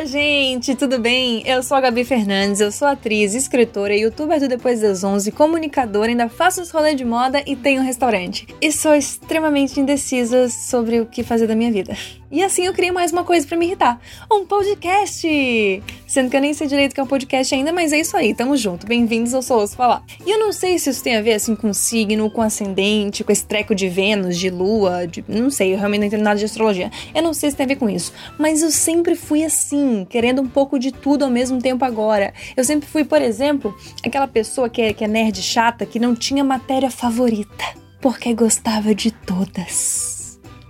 Fala, gente, tudo bem? Eu sou a Gabi Fernandes, eu sou atriz, escritora, youtuber do Depois das 11, comunicadora, ainda faço os rolês de moda e tenho um restaurante. E sou extremamente indecisa sobre o que fazer da minha vida. E assim eu criei mais uma coisa pra me irritar: um podcast! Sendo que eu nem sei direito que é um podcast ainda, mas é isso aí, tamo junto. Bem-vindos ao Sou Ouço Falar. E eu não sei se isso tem a ver assim com signo, com ascendente, com esse treco de Vênus, de Lua, de. Não sei, eu realmente não entendo nada de astrologia. Eu não sei se tem a ver com isso. Mas eu sempre fui assim, querendo um pouco de tudo ao mesmo tempo agora. Eu sempre fui, por exemplo, aquela pessoa que é, que é nerd chata, que não tinha matéria favorita, porque gostava de todas.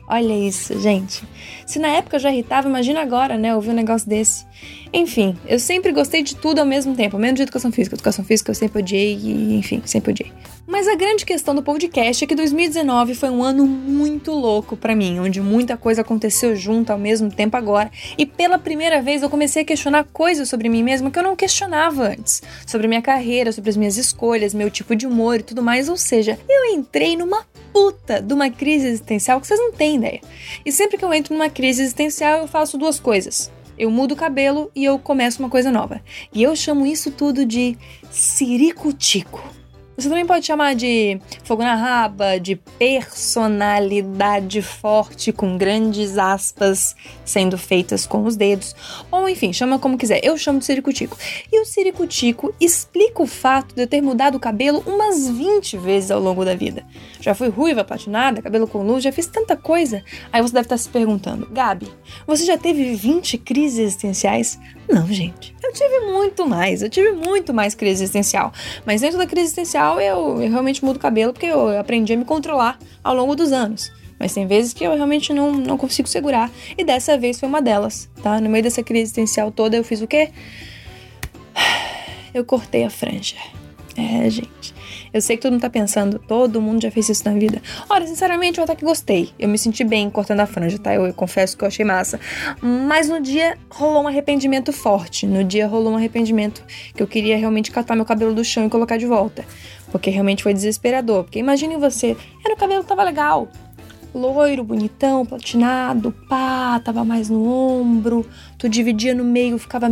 Olha isso, gente. Se na época já irritava, imagina agora, né? Ouvir um negócio desse. Enfim, eu sempre gostei de tudo ao mesmo tempo, menos de educação física. Educação física eu sempre odiei e, enfim, sempre odiei. Mas a grande questão do podcast é que 2019 foi um ano muito louco pra mim, onde muita coisa aconteceu junto ao mesmo tempo agora. E pela primeira vez eu comecei a questionar coisas sobre mim mesma que eu não questionava antes. Sobre minha carreira, sobre as minhas escolhas, meu tipo de humor e tudo mais. Ou seja, eu entrei numa puta de uma crise existencial que vocês não têm ideia. E sempre que eu entro numa crise existencial, eu faço duas coisas. Eu mudo o cabelo e eu começo uma coisa nova. E eu chamo isso tudo de ciricutico. Você também pode chamar de fogo na raba, de personalidade forte com grandes aspas sendo feitas com os dedos, ou enfim, chama como quiser. Eu chamo de ciricutico. E o ciricutico explica o fato de eu ter mudado o cabelo umas 20 vezes ao longo da vida. Já fui ruiva, platinada, cabelo com luz, já fiz tanta coisa. Aí você deve estar se perguntando, Gabi, você já teve 20 crises existenciais? Não, gente. Eu tive muito mais. Eu tive muito mais crise existencial. Mas dentro da crise existencial, eu, eu realmente mudo o cabelo porque eu aprendi a me controlar ao longo dos anos. Mas tem vezes que eu realmente não, não consigo segurar. E dessa vez foi uma delas, tá? No meio dessa crise existencial toda, eu fiz o quê? Eu cortei a franja. É, gente. Eu sei que todo mundo tá pensando, todo mundo já fez isso na vida. Olha, sinceramente, eu até que gostei. Eu me senti bem cortando a franja, tá? Eu, eu confesso que eu achei massa. Mas no dia rolou um arrependimento forte. No dia rolou um arrependimento que eu queria realmente catar meu cabelo do chão e colocar de volta. Porque realmente foi desesperador. Porque imagine você, era o cabelo que tava legal. Loiro, bonitão, platinado, pá, tava mais no ombro. Tu dividia no meio, ficava.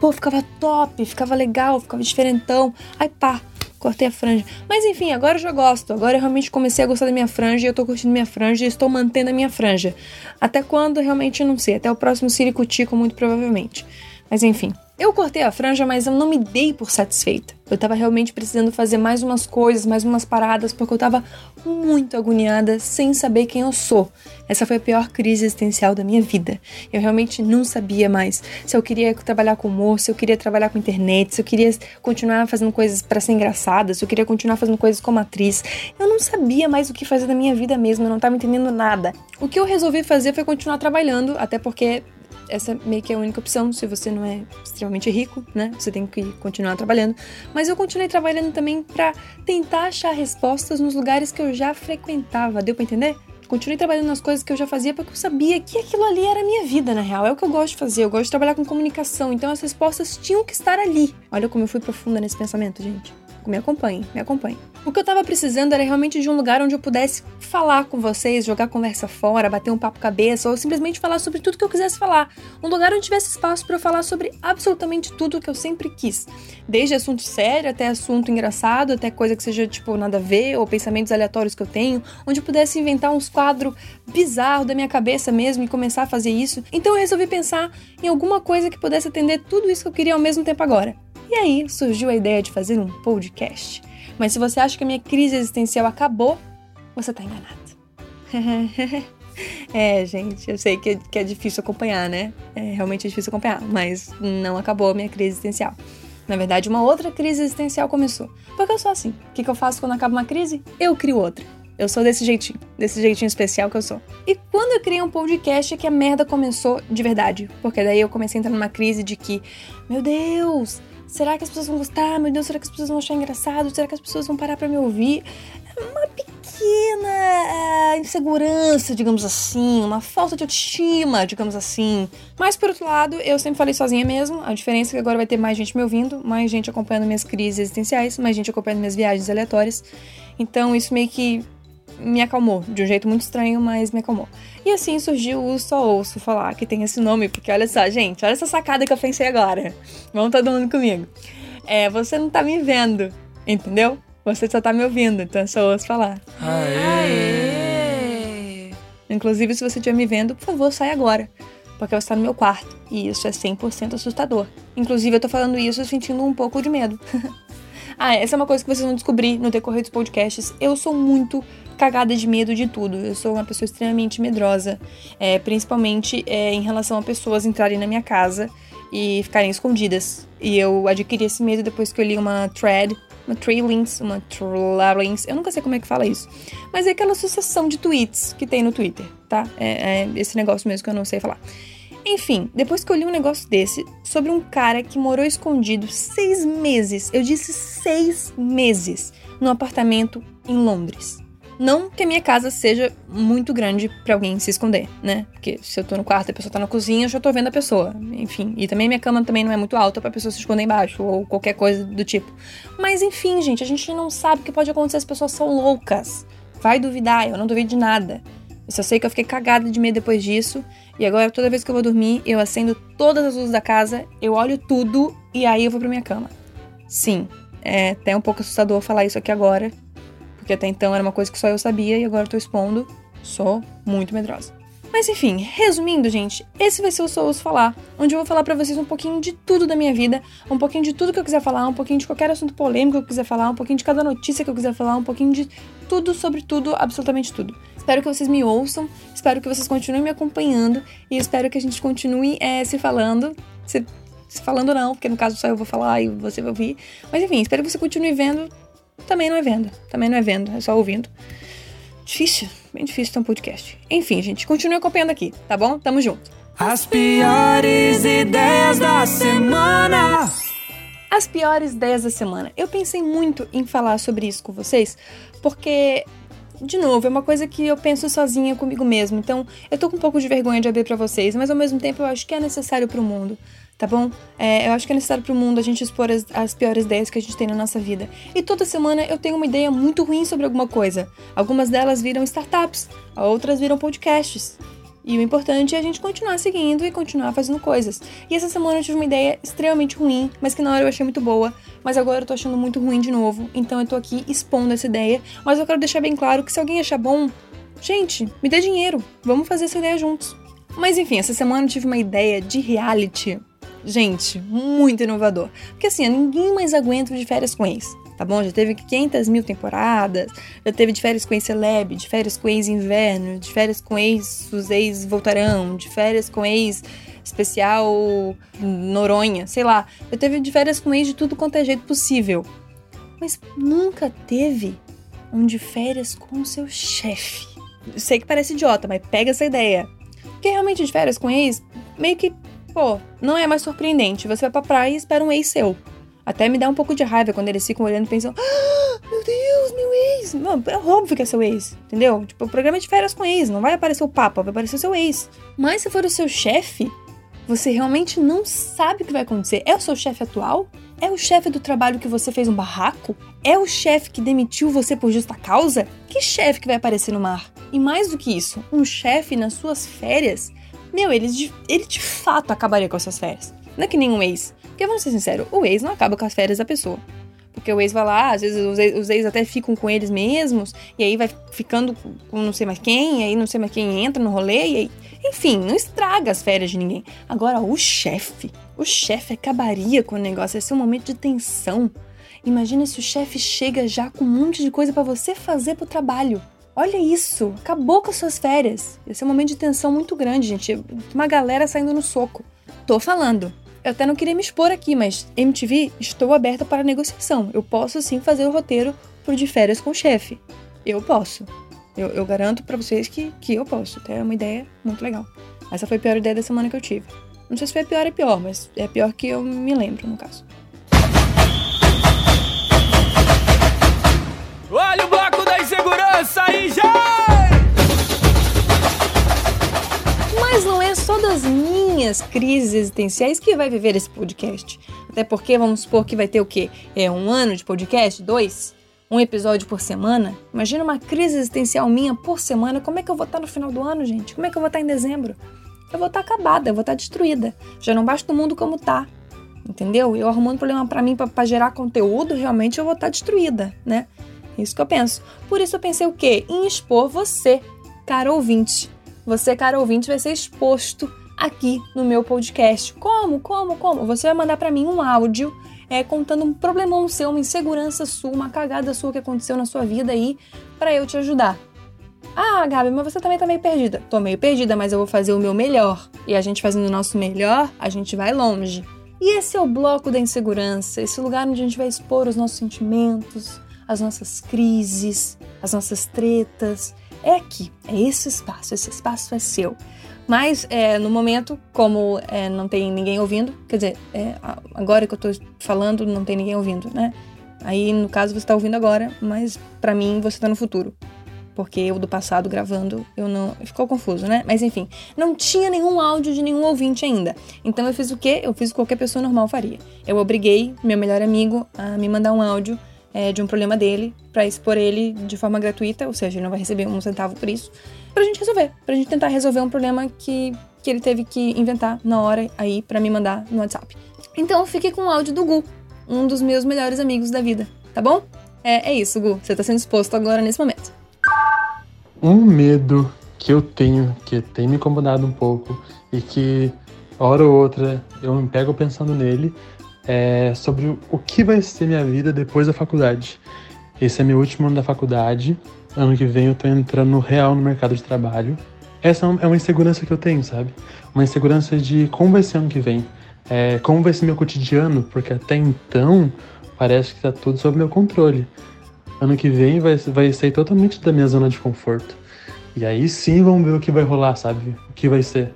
Pô, ficava top, ficava legal, ficava diferentão. Aí pá, cortei a franja. Mas enfim, agora eu já gosto. Agora eu realmente comecei a gostar da minha franja e eu tô curtindo minha franja e estou mantendo a minha franja. Até quando, realmente não sei. Até o próximo Ciricutico, muito provavelmente. Mas enfim. Eu cortei a franja, mas eu não me dei por satisfeita. Eu tava realmente precisando fazer mais umas coisas, mais umas paradas, porque eu tava muito agoniada, sem saber quem eu sou. Essa foi a pior crise existencial da minha vida. Eu realmente não sabia mais se eu queria trabalhar com humor, se eu queria trabalhar com internet, se eu queria continuar fazendo coisas para ser engraçada, se eu queria continuar fazendo coisas como atriz. Eu não sabia mais o que fazer da minha vida mesmo, eu não tava entendendo nada. O que eu resolvi fazer foi continuar trabalhando, até porque essa meio que é a única opção se você não é extremamente rico, né? Você tem que continuar trabalhando. Mas eu continuei trabalhando também para tentar achar respostas nos lugares que eu já frequentava. Deu para entender? Continuei trabalhando nas coisas que eu já fazia porque eu sabia que aquilo ali era a minha vida, na real. É o que eu gosto de fazer. Eu gosto de trabalhar com comunicação. Então as respostas tinham que estar ali. Olha como eu fui profunda nesse pensamento, gente. Me acompanhe, me acompanhe. O que eu tava precisando era realmente de um lugar onde eu pudesse falar com vocês, jogar conversa fora, bater um papo cabeça ou simplesmente falar sobre tudo que eu quisesse falar. Um lugar onde tivesse espaço para eu falar sobre absolutamente tudo que eu sempre quis. Desde assunto sério até assunto engraçado, até coisa que seja tipo nada a ver ou pensamentos aleatórios que eu tenho, onde eu pudesse inventar uns quadros bizarros da minha cabeça mesmo e começar a fazer isso. Então eu resolvi pensar em alguma coisa que pudesse atender tudo isso que eu queria ao mesmo tempo agora. E aí surgiu a ideia de fazer um podcast. Mas se você acha que a minha crise existencial acabou, você tá enganado. é, gente, eu sei que é, que é difícil acompanhar, né? É realmente é difícil acompanhar, mas não acabou a minha crise existencial. Na verdade, uma outra crise existencial começou. Porque eu sou assim. O que, que eu faço quando acaba uma crise? Eu crio outra. Eu sou desse jeitinho, desse jeitinho especial que eu sou. E quando eu criei um podcast é que a merda começou de verdade. Porque daí eu comecei a entrar numa crise de que, meu Deus, Será que as pessoas vão gostar? Meu Deus, será que as pessoas vão achar engraçado? Será que as pessoas vão parar para me ouvir? É uma pequena ah, insegurança, digamos assim, uma falta de autoestima, digamos assim. Mas por outro lado, eu sempre falei sozinha mesmo. A diferença é que agora vai ter mais gente me ouvindo, mais gente acompanhando minhas crises existenciais, mais gente acompanhando minhas viagens aleatórias. Então isso meio que me acalmou, de um jeito muito estranho, mas me acalmou. E assim surgiu o Só Ouço Falar, que tem esse nome, porque olha só, gente, olha essa sacada que eu pensei agora. Vamos todo mundo comigo. É, você não tá me vendo, entendeu? Você só tá me ouvindo, então eu só ouço falar. Aê! Inclusive, se você estiver me vendo, por favor, sai agora. Porque você está no meu quarto. E isso é 100% assustador. Inclusive, eu tô falando isso sentindo um pouco de medo. ah, essa é uma coisa que vocês vão descobrir no decorrer dos podcasts. Eu sou muito cagada de medo de tudo. Eu sou uma pessoa extremamente medrosa. é, principalmente é, em relação a pessoas entrarem na minha casa e ficarem escondidas. E eu adquiri esse medo depois que eu li uma thread, uma three links, uma links, eu nunca sei como é que fala isso. Mas é aquela sucessão de tweets que tem no Twitter, tá? É, é esse negócio mesmo que eu não sei falar. Enfim, depois que eu li um negócio desse sobre um cara que morou escondido seis meses, eu disse seis meses, num apartamento em Londres. Não que a minha casa seja muito grande pra alguém se esconder, né? Porque se eu tô no quarto e a pessoa tá na cozinha, eu já tô vendo a pessoa. Enfim, e também minha cama também não é muito alta pra pessoa se esconder embaixo ou qualquer coisa do tipo. Mas enfim, gente, a gente não sabe o que pode acontecer, as pessoas são loucas. Vai duvidar, eu não duvido de nada. Eu só sei que eu fiquei cagada de medo depois disso. E agora, toda vez que eu vou dormir, eu acendo todas as luzes da casa, eu olho tudo e aí eu vou pra minha cama. Sim, é até um pouco assustador falar isso aqui agora. Porque até então era uma coisa que só eu sabia e agora eu tô expondo. Sou muito medrosa. Mas enfim, resumindo, gente, esse vai ser o Sou Ouço Falar, onde eu vou falar pra vocês um pouquinho de tudo da minha vida, um pouquinho de tudo que eu quiser falar, um pouquinho de qualquer assunto polêmico que eu quiser falar, um pouquinho de cada notícia que eu quiser falar, um pouquinho de tudo sobre tudo, absolutamente tudo. Espero que vocês me ouçam, espero que vocês continuem me acompanhando e espero que a gente continue eh, se falando. Se, se falando não, porque no caso só eu vou falar e você vai ouvir. Mas enfim, espero que você continue vendo. Também não é vendo, também não é vendo, é só ouvindo. Difícil, bem difícil ter um podcast. Enfim, gente, continue acompanhando aqui, tá bom? Tamo junto. As piores ideias da semana. As piores ideias da semana. Eu pensei muito em falar sobre isso com vocês, porque, de novo, é uma coisa que eu penso sozinha comigo mesmo. Então, eu tô com um pouco de vergonha de abrir pra vocês, mas ao mesmo tempo eu acho que é necessário pro mundo, tá bom? É, eu acho que é necessário pro mundo a gente expor as, as piores ideias que a gente tem na nossa vida. E toda semana eu tenho uma ideia muito ruim sobre alguma coisa. Algumas delas viram startups, outras viram podcasts. E o importante é a gente continuar seguindo e continuar fazendo coisas. E essa semana eu tive uma ideia extremamente ruim, mas que na hora eu achei muito boa, mas agora eu tô achando muito ruim de novo. Então eu tô aqui expondo essa ideia, mas eu quero deixar bem claro que se alguém achar bom, gente, me dê dinheiro. Vamos fazer essa ideia juntos. Mas enfim, essa semana eu tive uma ideia de reality. Gente, muito inovador. Porque assim, ninguém mais aguenta de férias com ex tá bom? Já teve 500 mil temporadas, já teve de férias com ex-celeb, de férias com ex-inverno, de férias com ex, os ex voltarão, de férias com ex especial Noronha, sei lá. Já teve de férias com ex de tudo quanto é jeito possível. Mas nunca teve um de férias com o seu chefe. Sei que parece idiota, mas pega essa ideia. Porque realmente de férias com ex, meio que, pô, não é mais surpreendente. Você vai pra praia e espera um ex seu. Até me dá um pouco de raiva quando eles ficam olhando e pensam: ah, Meu Deus, meu ex! Não, é óbvio que é seu ex, entendeu? Tipo, o programa é de férias com ex, não vai aparecer o Papa, vai aparecer o seu ex. Mas se for o seu chefe, você realmente não sabe o que vai acontecer. É o seu chefe atual? É o chefe do trabalho que você fez um barraco? É o chefe que demitiu você por justa causa? Que chefe que vai aparecer no mar? E mais do que isso, um chefe nas suas férias? Meu, ele de, ele de fato acabaria com as suas férias. Não é que nem um ex. Porque vamos ser sinceros, o ex não acaba com as férias da pessoa. Porque o ex vai lá, às vezes os ex, os ex até ficam com eles mesmos, e aí vai ficando com não sei mais quem, e aí não sei mais quem entra no rolê, e aí. Enfim, não estraga as férias de ninguém. Agora, o chefe. O chefe acabaria com o negócio, ia ser um momento de tensão. Imagina se o chefe chega já com um monte de coisa pra você fazer pro trabalho. Olha isso, acabou com as suas férias. Ia ser um momento de tensão muito grande, gente. Uma galera saindo no soco. Tô falando. Eu até não queria me expor aqui, mas MTV, estou aberta para negociação. Eu posso sim fazer o roteiro pro de férias com o chefe. Eu posso. Eu, eu garanto pra vocês que, que eu posso. Até é uma ideia muito legal. Essa foi a pior ideia da semana que eu tive. Não sei se foi a pior é pior, mas é a pior que eu me lembro, no caso. Minhas crises existenciais que vai viver esse podcast. Até porque vamos supor que vai ter o quê? É um ano de podcast? Dois? Um episódio por semana? Imagina uma crise existencial minha por semana. Como é que eu vou estar no final do ano, gente? Como é que eu vou estar em dezembro? Eu vou estar acabada, eu vou estar destruída. Já não basta o mundo como tá. Entendeu? Eu arrumando problema pra mim pra gerar conteúdo, realmente eu vou estar destruída, né? Isso que eu penso. Por isso eu pensei o quê? Em expor você, cara ouvinte. Você, cara ouvinte, vai ser exposto aqui no meu podcast. Como? Como? Como? Você vai mandar pra mim um áudio é, contando um problemão seu, uma insegurança sua, uma cagada sua que aconteceu na sua vida aí, pra eu te ajudar. Ah, Gabi, mas você também tá meio perdida. Tô meio perdida, mas eu vou fazer o meu melhor. E a gente fazendo o nosso melhor, a gente vai longe. E esse é o bloco da insegurança, esse lugar onde a gente vai expor os nossos sentimentos, as nossas crises, as nossas tretas. É aqui, é esse espaço, esse espaço é seu. Mas é, no momento, como é, não tem ninguém ouvindo, quer dizer, é, agora que eu tô falando, não tem ninguém ouvindo, né? Aí, no caso, você tá ouvindo agora, mas para mim você tá no futuro porque eu do passado gravando, eu não. Ficou confuso, né? Mas enfim, não tinha nenhum áudio de nenhum ouvinte ainda. Então eu fiz o quê? Eu fiz o que qualquer pessoa normal faria. Eu obriguei meu melhor amigo a me mandar um áudio é, de um problema dele para expor ele de forma gratuita, ou seja, ele não vai receber um centavo por isso, pra gente resolver, pra gente tentar resolver um problema que, que ele teve que inventar na hora aí para me mandar no WhatsApp. Então eu fiquei com o áudio do Gu, um dos meus melhores amigos da vida, tá bom? É, é isso, Gu, você tá sendo exposto agora nesse momento. Um medo que eu tenho, que tem me incomodado um pouco e que, hora ou outra, eu me pego pensando nele, é sobre o que vai ser minha vida depois da faculdade. Esse é meu último ano da faculdade. Ano que vem eu tô entrando real no mercado de trabalho. Essa é uma insegurança que eu tenho, sabe? Uma insegurança de como vai ser ano que vem. É, como vai ser meu cotidiano, porque até então parece que tá tudo sob meu controle. Ano que vem vai, vai sair totalmente da minha zona de conforto. E aí sim vamos ver o que vai rolar, sabe? O que vai ser.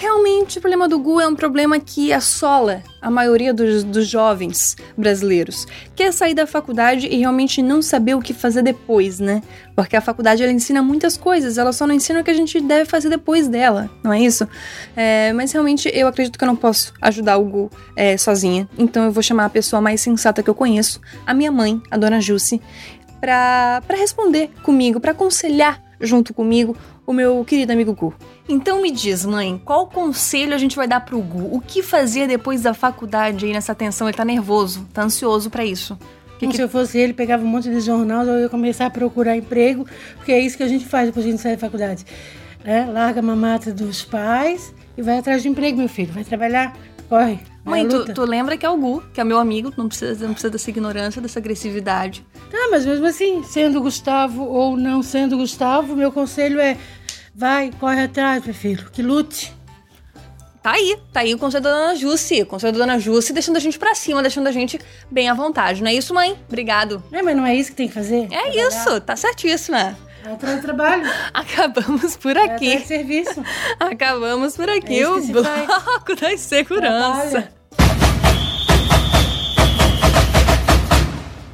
Realmente, o problema do Gu é um problema que assola a maioria dos, dos jovens brasileiros. Quer sair da faculdade e realmente não saber o que fazer depois, né? Porque a faculdade ela ensina muitas coisas, ela só não ensina o que a gente deve fazer depois dela, não é isso? É, mas realmente eu acredito que eu não posso ajudar o Gu é, sozinha, então eu vou chamar a pessoa mais sensata que eu conheço, a minha mãe, a dona Jusce, para responder comigo, para aconselhar junto comigo o meu querido amigo Gu. Então me diz, mãe, qual conselho a gente vai dar pro Gu? O que fazer depois da faculdade aí nessa tensão? Ele tá nervoso, tá ansioso para isso. Que que... Se eu fosse ele, pegava um monte de jornal, eu ia começar a procurar emprego, porque é isso que a gente faz depois que a gente sai da faculdade. Né? Larga a mamata dos pais e vai atrás de emprego, meu filho. Vai trabalhar, corre. Mãe, tu, tu, lembra que é o Gu, que é meu amigo, não precisa, não precisa dessa ignorância, dessa agressividade. Tá, mas mesmo assim, sendo Gustavo ou não sendo Gustavo, meu conselho é Vai, corre atrás, meu filho, que lute. Tá aí, tá aí o conselho da Dona Jusce. O conselho da Dona Jusce deixando a gente pra cima, deixando a gente bem à vontade. Não é isso, mãe? Obrigado. É, mas não é isso que tem que fazer? É trabalhar. isso, tá certíssima. É atrás trabalho. Acabamos por aqui. É serviço. Acabamos por aqui É o bloco da insegurança. Trabalha.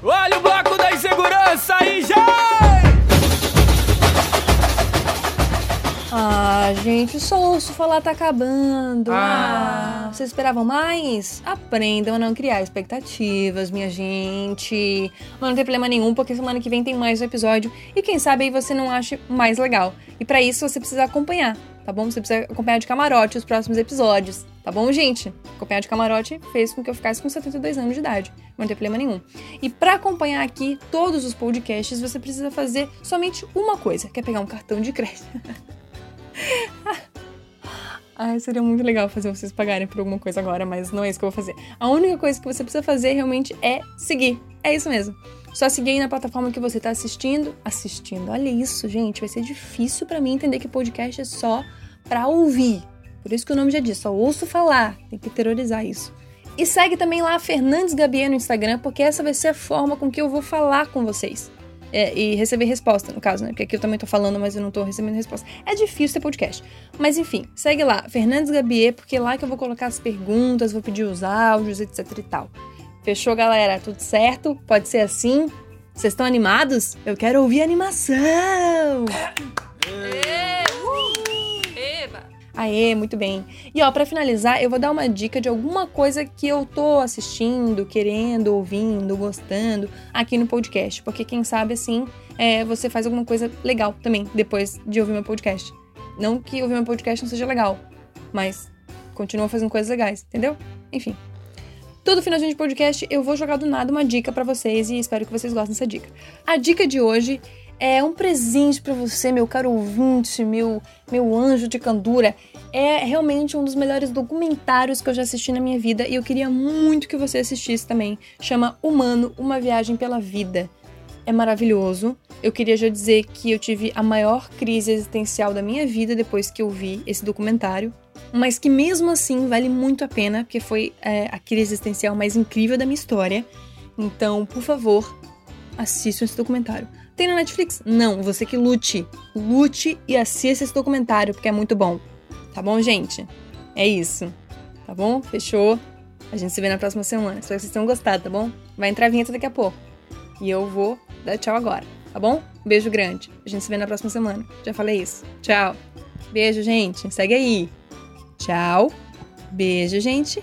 Olha o bloco da insegurança e já! Ah, gente, só ouço falar tá acabando. Ah. Ah, vocês esperavam mais? Aprendam a não criar expectativas, minha gente. Mas não tem problema nenhum, porque semana que vem tem mais um episódio. E quem sabe aí você não ache mais legal. E pra isso você precisa acompanhar, tá bom? Você precisa acompanhar de camarote os próximos episódios. Tá bom, gente? Acompanhar de camarote fez com que eu ficasse com 72 anos de idade. Não tem problema nenhum. E pra acompanhar aqui todos os podcasts, você precisa fazer somente uma coisa, que é pegar um cartão de crédito. Ai, seria muito legal fazer vocês pagarem por alguma coisa agora, mas não é isso que eu vou fazer. A única coisa que você precisa fazer realmente é seguir. É isso mesmo. Só seguir aí na plataforma que você tá assistindo. Assistindo. Olha isso, gente. Vai ser difícil pra mim entender que podcast é só pra ouvir. Por isso que o nome já diz, só ouço falar. Tem que terrorizar isso. E segue também lá a Fernandes Gabier no Instagram, porque essa vai ser a forma com que eu vou falar com vocês. É, e receber resposta, no caso, né? Porque aqui eu também tô falando, mas eu não tô recebendo resposta. É difícil ter podcast. Mas enfim, segue lá, Fernandes Gabier, porque é lá que eu vou colocar as perguntas, vou pedir os áudios, etc e tal. Fechou, galera? Tudo certo? Pode ser assim? Vocês estão animados? Eu quero ouvir animação! Aê, muito bem. E ó, pra finalizar, eu vou dar uma dica de alguma coisa que eu tô assistindo, querendo, ouvindo, gostando aqui no podcast. Porque quem sabe assim, é, você faz alguma coisa legal também depois de ouvir meu podcast. Não que ouvir meu podcast não seja legal, mas continua fazendo coisas legais, entendeu? Enfim. Todo finalzinho de podcast eu vou jogar do nada uma dica pra vocês e espero que vocês gostem dessa dica. A dica de hoje é um presente pra você, meu caro ouvinte, meu, meu anjo de candura. É realmente um dos melhores documentários que eu já assisti na minha vida e eu queria muito que você assistisse também. Chama Humano, uma viagem pela vida. É maravilhoso. Eu queria já dizer que eu tive a maior crise existencial da minha vida depois que eu vi esse documentário, mas que mesmo assim vale muito a pena, porque foi é, a crise existencial mais incrível da minha história. Então, por favor, assistam esse documentário. Tem na Netflix? Não, você que lute. Lute e assista esse documentário, porque é muito bom. Tá bom, gente? É isso. Tá bom? Fechou? A gente se vê na próxima semana. Espero que vocês tenham gostado, tá bom? Vai entrar a vinheta daqui a pouco. E eu vou dar tchau agora, tá bom? Beijo grande. A gente se vê na próxima semana. Já falei isso. Tchau. Beijo, gente. Segue aí. Tchau. Beijo, gente.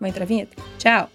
Vai entrar a vinheta? Tchau.